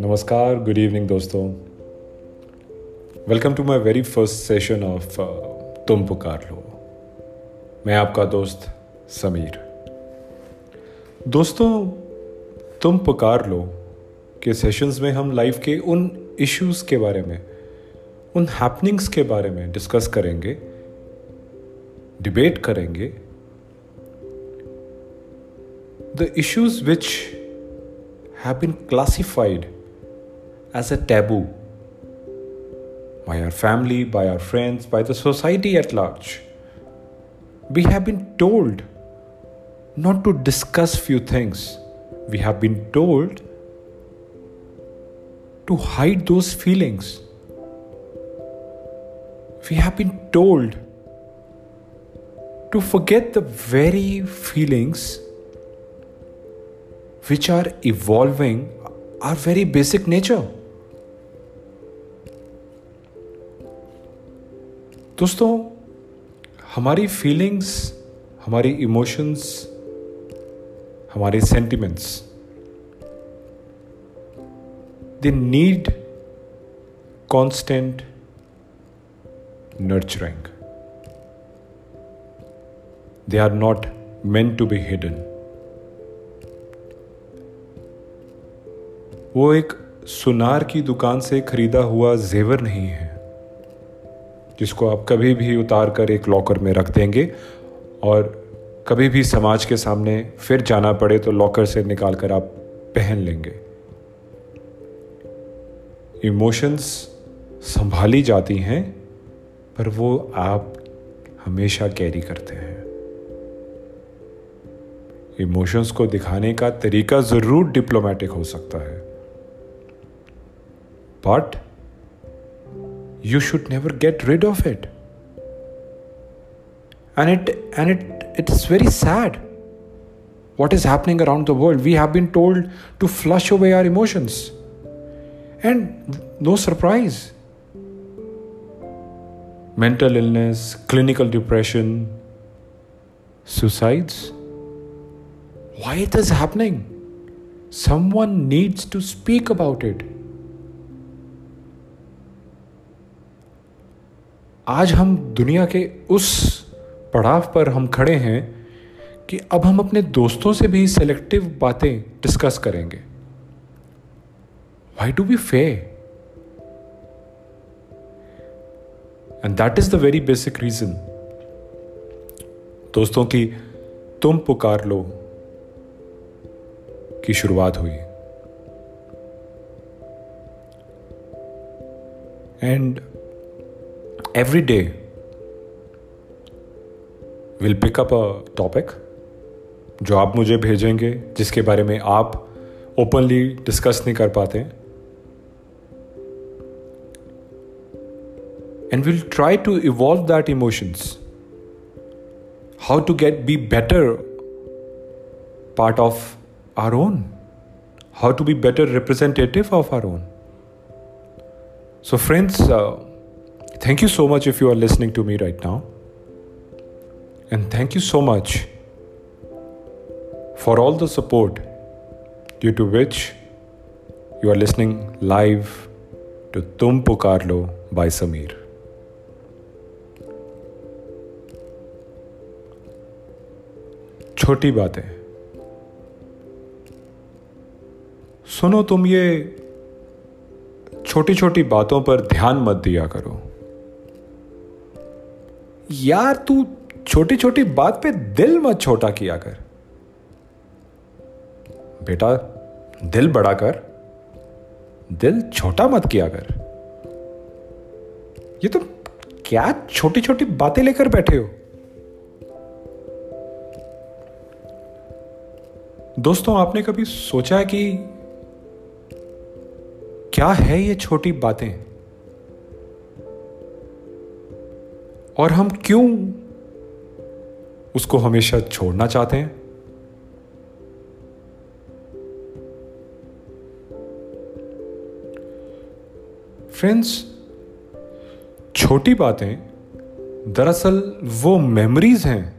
नमस्कार good evening दोस्तों। Welcome to my very first session of तुम पुकार लो। मैं आपका दोस्त समीर। दोस्तों, तुम पुकार लो के सेशंस में हम लाइफ के उन इश्यूज़ के बारे में, उन हैपनिंग्स के बारे में डिस्कस करेंगे डिबेट करेंगे the issues which have been classified as a taboo by our family, by our friends, by the society at large. We have been told not to discuss few things. We have been told to hide those feelings. We have been told to forget the very feelings which are evolving our very basic nature. दोस्तों हमारी feelings हमारी emotions हमारे sentiments they need constant nurturing they are not meant to be hidden वो एक सुनार की दुकान से खरीदा हुआ जेवर नहीं है, जिसको आप कभी भी उतार कर एक लॉकर में रख देंगे और कभी भी समाज के सामने फिर जाना पड़े तो लॉकर से निकाल कर आप पहन लेंगे। इमोशंस संभाली जाती हैं, पर वो आप हमेशा कैरी करते हैं। इमोशंस को दिखाने का तरीका ज़रूर डिप्लोमेटिक हो सकता है। But you should never get rid of it. And it and it it is very sad what is happening around the world. We have been told to flush away our emotions. And no surprise mental illness clinical depression suicides. Why it is happening? Someone needs to speak about it आज हम दुनिया के उस पड़ाव पर हम खड़े हैं कि अब हम अपने दोस्तों से भी सेलेक्टिव बातें डिस्कस करेंगे। Why to be fair and that is the very basic reason दोस्तों की तुम पुकार लो की शुरुआत हुई। And every day will pick up a topic जो आप मुझे भेजेंगे, जिसके बारे में आप ओपनली डिस्कस नहीं कर पाते and will try to evolve that emotions how to get be better part of our own how to be better representative of our own so friends Thank you so much if you are listening to me right now. And thank you so much for all the support due to which you are listening live to Tum Pukarlo by Samir. छोटी बातें सुनो तुम ये छोटी छोटी बातों पर ध्यान मत दिया करो यार तू छोटी छोटी बात पे दिल मत छोटा किया कर। बेटा, दिल बड़ा कर। दिल छोटा मत किया कर। ये तो क्या छोटी छोटी बातें लेकर बैठे हो? दोस्तों, आपने कभी सोचा कि क्या है ये छोटी बातें? और हम क्यों उसको हमेशा छोड़ना चाहते हैं? फ्रेंड्स छोटी बातें, दरअसल वो मेमोरीज हैं।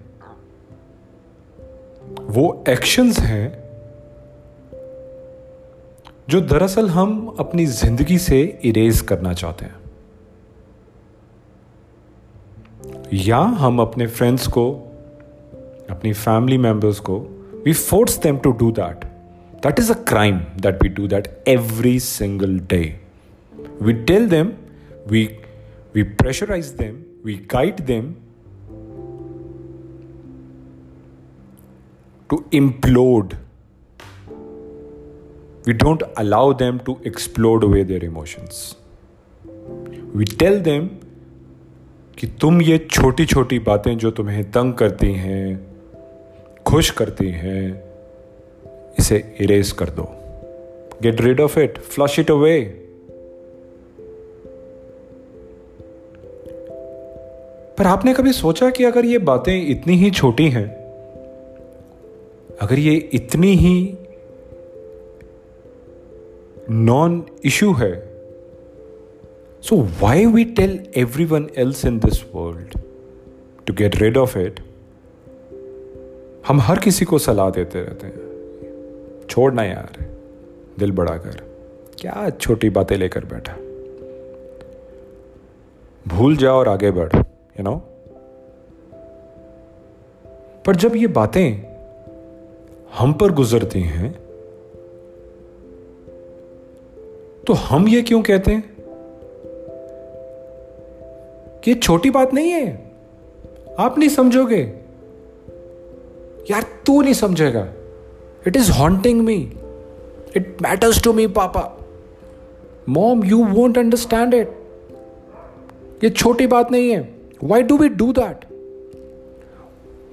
वो एक्शंस हैं, जो दरअसल हम अपनी ज़िंदगी से इरेज करना चाहते हैं। या हम अपने फ्रेंड्स को, अपनी फैमिली मेंबर्स को we force them to do that that is a crime that we do that every single day we tell them we we pressurise them we guide them to implode. We don't allow them to explode away their emotions. We tell them कि तुम ये छोटी छोटी बातें जो तुम्हें तंग करती हैं, खुश करती हैं, इसे इरेज कर दो। Get rid of it flush it away पर आपने कभी सोचा कि अगर ये बातें इतनी ही छोटी हैं, अगर ये इतनी ही नॉन इशू है why we tell everyone else in this world to get rid of it हम हर किसी को सलाह देते रहते हैं। छोड़ना यार, दिल बड़ा कर। क्या छोटी बातें लेकर बैठा? भूल जाओ और आगे बढ़ यू नो? पर जब ये बातें हम पर गुजरती हैं तो हम ये क्यों कहते हैं? कि छोटी बात नहीं है। आप नहीं समझोगे। यार, तू नहीं समझेगा। It is haunting me it matters to me papa. Mom you won't understand it ये छोटी बात नहीं है। Why do we do that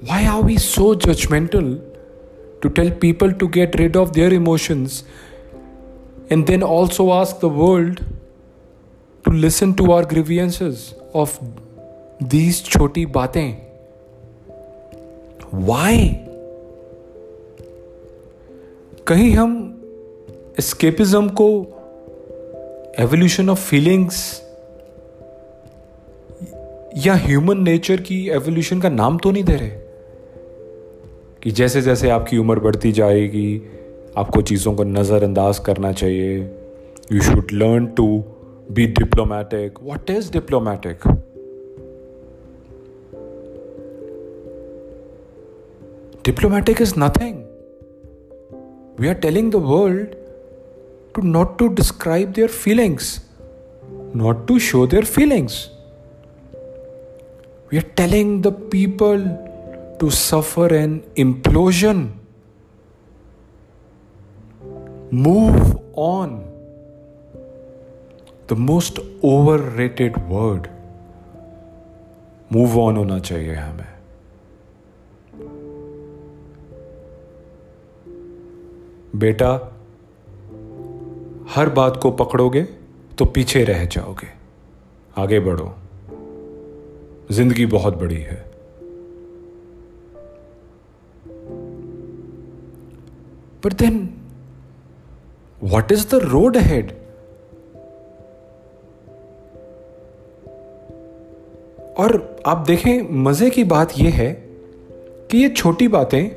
why are we so judgemental to tell people to get rid of their emotions and then also ask the world to listen to our grievances? Of these छोटी बातें why कहीं हम escapism को evolution of feelings या human nature की evolution का नाम तो नहीं दे रहे? कि जैसे जैसे आपकी उम्र बढ़ती जाएगी, आपको चीज़ों को नज़रअंदाज करना चाहिए you should learn to be diplomatic. What is diplomatic? Diplomatic is nothing. We are telling the world to not to describe their feelings, not to show their feelings. We are telling the people to suffer an implosion. Move on The most overrated word. Move on होना चाहिए हमें बेटा हर बात को पकड़ोगे तो पीछे रह जाओगे आगे बढ़ो ज़िंदगी बहुत बड़ी है But then, what is the road ahead? और आप देखें, मज़े की बात यह है कि ये छोटी बातें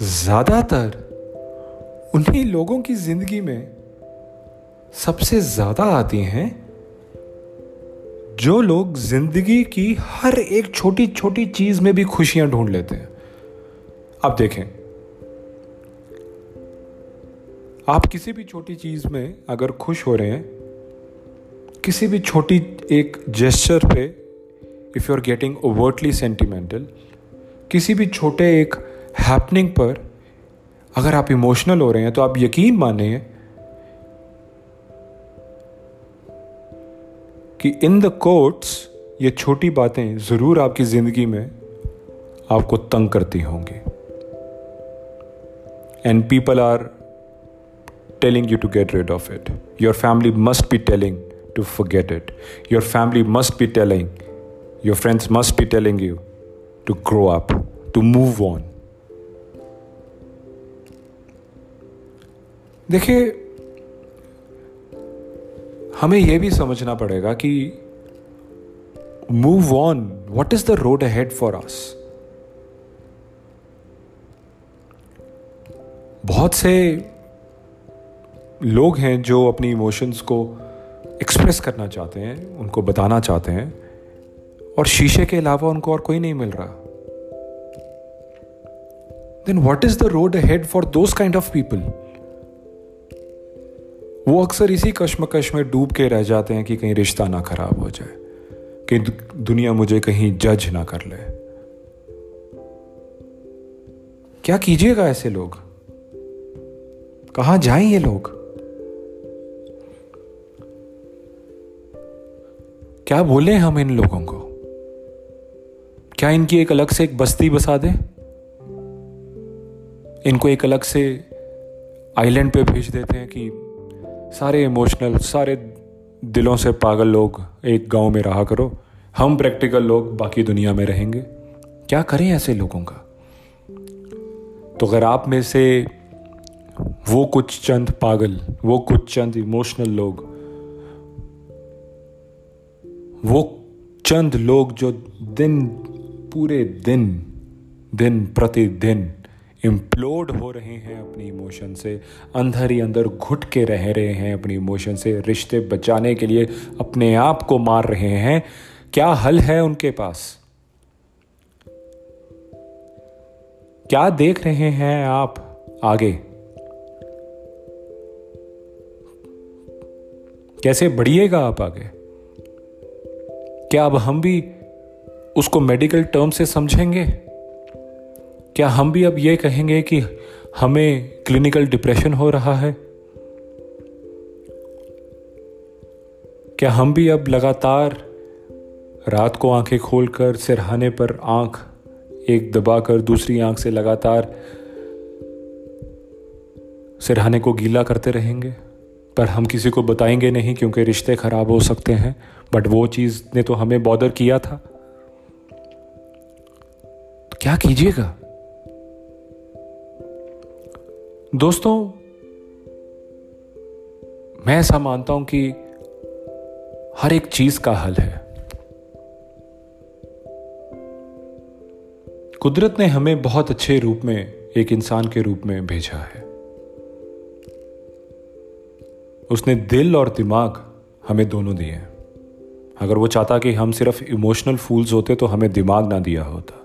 ज़्यादातर उन्हीं लोगों की ज़िंदगी में सबसे ज़्यादा आती हैं, जो लोग ज़िंदगी की हर एक छोटी छोटी चीज़ में भी खुशियाँ ढूंढ लेते हैं। आप देखें, आप किसी भी छोटी चीज़ में अगर खुश हो रहे हैं, किसी भी छोटी एक जेस्चर पे if you are getting overtly sentimental किसी भी छोटे एक हैपनिंग पर अगर आप इमोशनल हो रहे हैं तो आप यकीन माने कि इन द कोर्ट्स ये छोटी बातें ज़रूर आपकी ज़िंदगी में आपको तंग करती होंगी। And people are telling you to get rid of it your family must be telling to forget it your family must be telling, your friends must be telling you to grow up, to move on. देखिए हमें यह भी समझना पड़ेगा कि move on what is the road ahead for us बहुत से लोग हैं जो अपनी इमोशंस को एक्सप्रेस करना चाहते हैं उनको बताना चाहते हैं और शीशे के अलावा उनको और कोई नहीं मिल रहा। Then what is the road head for those kind of people वो अक्सर इसी कश्मकश में डूब के रह जाते हैं कि कहीं रिश्ता ना खराब हो जाए कि दुनिया मुझे कहीं जज ना कर ले। क्या कीजिएगा ऐसे लोग? कहाँ जाएँ ये लोग? क्या बोले हम इन लोगों को? क्या इनकी एक अलग से एक बस्ती बसा दें? इनको एक अलग से आइलैंड पे भेज देते हैं कि सारे इमोशनल सारे दिलों से पागल लोग एक गाँव में रहा करो। हम प्रैक्टिकल लोग बाकी दुनिया में रहेंगे। क्या करें ऐसे लोगों का? तो अगर आप में से वो कुछ चंद पागल, वो कुछ चंद इमोशनल लोग, वो चंद लोग जो दिन पूरे दिन दिन प्रतिदिन इम्प्लोड हो रहे हैं अपनी इमोशन से। अंदर ही अंदर घुट के रह रहे हैं अपनी इमोशन से। रिश्ते बचाने के लिए अपने आप को मार रहे हैं। क्या हल है उनके पास? क्या देख रहे हैं आप आगे? कैसे बढ़िएगा आप आगे? क्या अब हम भी उसको मेडिकल टर्म से समझेंगे? क्या हम भी अब ये कहेंगे कि हमें क्लिनिकल डिप्रेशन हो रहा है? क्या हम भी अब लगातार रात को आँखें खोलकर सिरहाने पर आँख एक दबाकर दूसरी आँख से लगातार सिरहाने को गीला करते रहेंगे? पर हम किसी को बताएँगे नहीं क्योंकि रिश्ते खराब हो सकते हैं बट वो चीज़ ने तो हमें बॉदर किया था। क्या कीजिएगा? दोस्तों, मैं ऐसा मानता हूँ कि हर एक चीज़ का हल है। कुदरत ने हमें बहुत अच्छे रूप में, एक इंसान के रूप में भेजा है। उसने दिल और दिमाग हमें दोनों दिए अगर वो चाहता कि हम सिर्फ़ इमोशनल फूल्स होते तो हमें दिमाग ना दिया होता।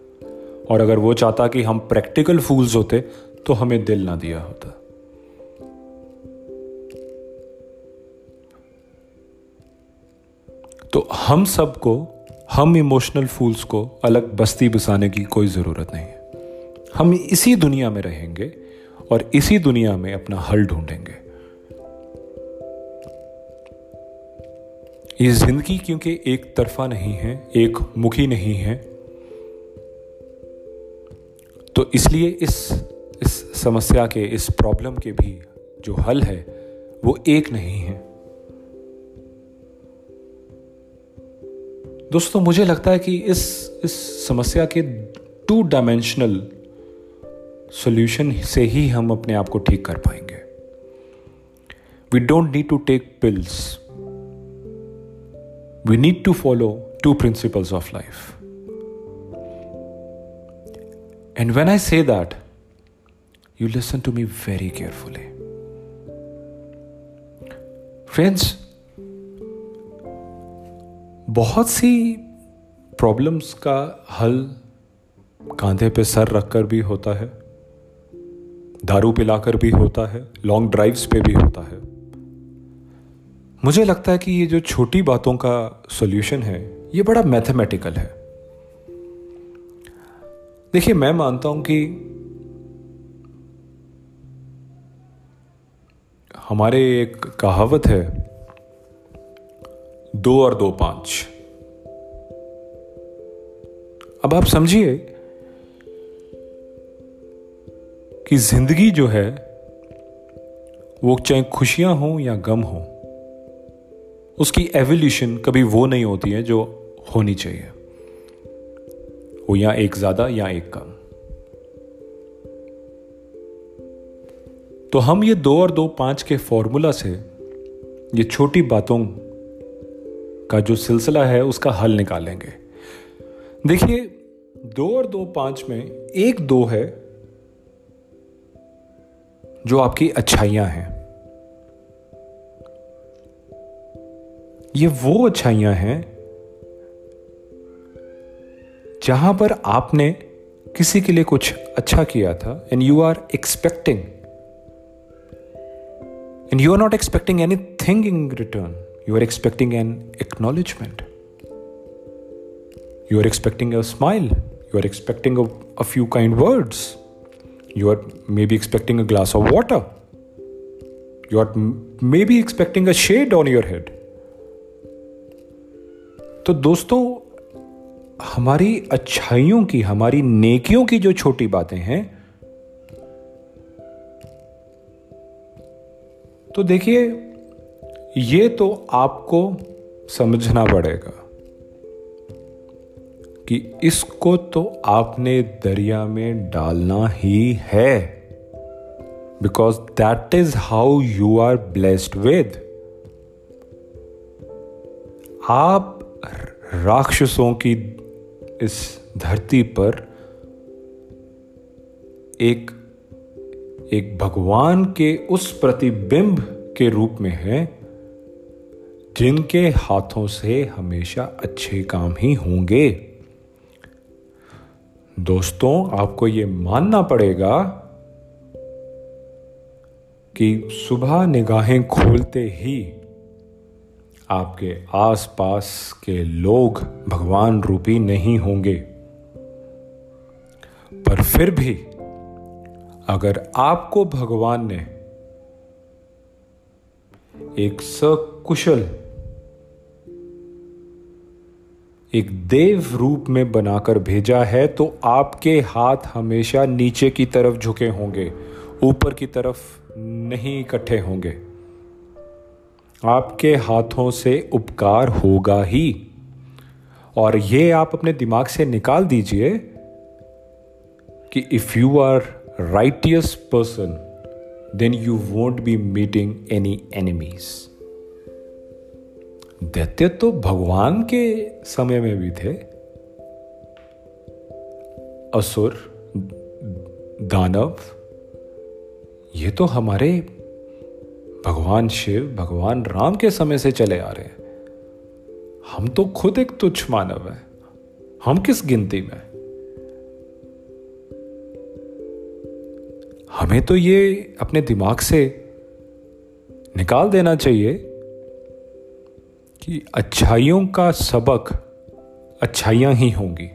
और अगर वो चाहता कि हम प्रैक्टिकल फूल्स होते तो हमें दिल ना दिया होता। तो हम सबको, हम इमोशनल फूल्स को अलग बस्ती बसाने की कोई ज़रूरत नहीं है। हम इसी दुनिया में रहेंगे और इसी दुनिया में अपना हल ढूंढेंगे। ये ज़िंदगी क्योंकि एक तरफा नहीं है, एक मुखी नहीं है तो इसलिए इस इस समस्या के, इस प्रॉब्लम के भी जो हल है, वो एक नहीं है। दोस्तों, मुझे लगता है कि इस इस समस्या के टू डायमेंशनल सॉल्यूशन से ही हम अपने आप को ठीक कर पाएँगे। We don't need to take pills we need to follow two principles of life and when I say that you listen to me very carefully. Friends बहुत सी प्रॉब्लम्स का हल कांधे पे सर रखकर भी होता है, दारू पिलाकर भी होता है लॉन्ग ड्राइव्स पे भी होता है मुझे लगता है कि ये जो छोटी बातों का सॉल्यूशन है, ये बड़ा मैथमेटिकल है देखिए, मैं मानता हूँ कि हमारे एक कहावत है, दो और दो पाँच। अब आप समझिए कि ज़िंदगी जो है, वो चाहे खुशियाँ हो या गम हो, उसकी एवोल्यूशन कभी वो नहीं होती है जो होनी चाहिए। वो या एक ज़्यादा या एक कम। तो हम ये दो और दो पाँच के फॉर्मूला से ये छोटी बातों का जो सिलसिला है, उसका हल निकालेंगे। देखिए, दो और दो पाँच में एक दो है जो आपकी अच्छाइयाँ हैं। ये वो अच्छाइयाँ हैं जहाँ पर आपने किसी के लिए कुछ अच्छा किया था and you are expecting and you are not expecting anything in return you are expecting an acknowledgement you are expecting a smile you are expecting a few kind words you are maybe expecting a glass of water you are maybe expecting a shade on your head तो दोस्तों हमारी अच्छाइयों की, हमारी नेकियों की जो छोटी बातें हैं तो देखिए, ये तो आपको समझना पड़ेगा कि इसको तो आपने दरिया में डालना ही है। Because that is how you are blessed with आप राक्षसों की इस धरती पर एक एक भगवान के उस प्रतिबिंब के रूप में है, जिनके हाथों से हमेशा अच्छे काम ही होंगे। दोस्तों, आपको यह मानना पड़ेगा कि सुबह निगाहें खोलते ही आपके आसपास के लोग भगवान रूपी नहीं होंगे। पर फिर भी, अगर आपको भगवान ने एक सकुशल, एक देव रूप में बनाकर भेजा है तो आपके हाथ हमेशा नीचे की तरफ़ झुके होंगे, ऊपर की तरफ़ नहीं इकट्ठे होंगे। आपके हाथों से उपकार होगा ही। और ये आप अपने दिमाग से निकाल दीजिए कि if you are righteous person then you won't be meeting any enemies दैत्य तो भगवान के समय में भी थे। असुर, दानव, ये तो हमारे भगवान शिव, भगवान राम के समय से चले आ रहे हैं। हम तो खुद एक तुच्छ मानव है। हम किस गिनती में हमें तो ये अपने दिमाग से निकाल देना चाहिए कि अच्छाइयों का सबक अच्छाइयाँ ही होंगी।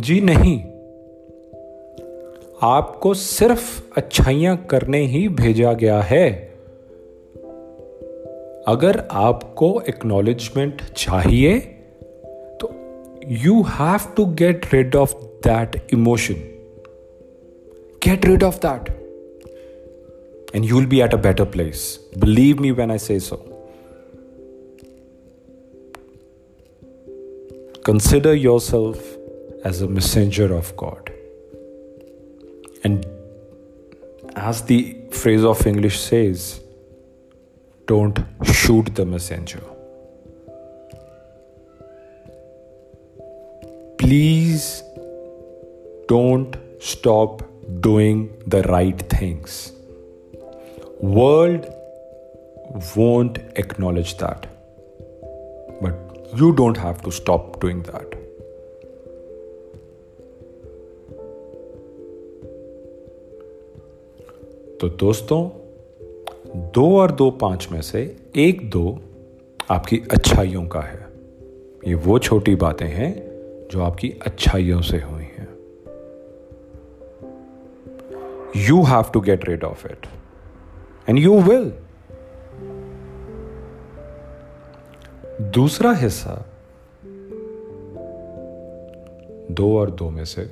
जी नहीं। आपको सिर्फ़ अच्छाइयाँ करने ही भेजा गया है। अगर आपको एक्नॉलेजमेंट चाहिए तो you have to get rid of that emotion get rid of that and you will be at a better place believe me when I say so consider yourself as a messenger of God. And as the phrase of English says, don't shoot the messenger. Please don't stop doing the right things. World won't acknowledge that. But you don't have to stop doing that. तो दोस्तों, दो और दो पाँच में से एक दो आपकी अच्छाइयों का है। ये वो छोटी बातें हैं जो आपकी अच्छाइयों से हुई हैं। You have to get rid of it and you will दूसरा हिस्सा, दो और दो में से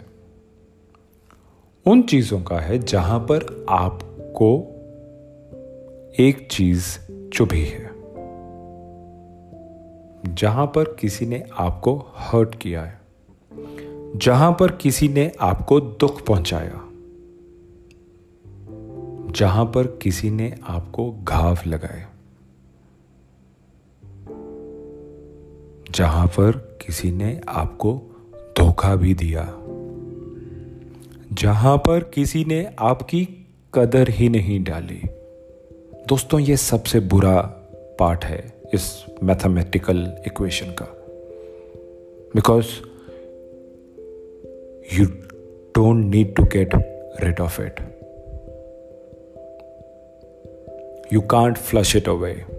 उन चीज़ों का है जहाँ पर आप को एक चीज़ चुभी है, जहाँ पर किसी ने आपको हर्ट किया है, जहाँ पर किसी ने आपको दुख पहुँचाया, जहाँ पर किसी ने आपको घाव लगाए जहाँ पर किसी ने आपको धोखा भी दिया, जहाँ पर किसी ने आपकी कदर ही नहीं डाली। दोस्तों, ये सबसे बुरा पार्ट है इस मैथमेटिकल इक्वेशन का। Because you don't need to get rid of it you can't flush it away.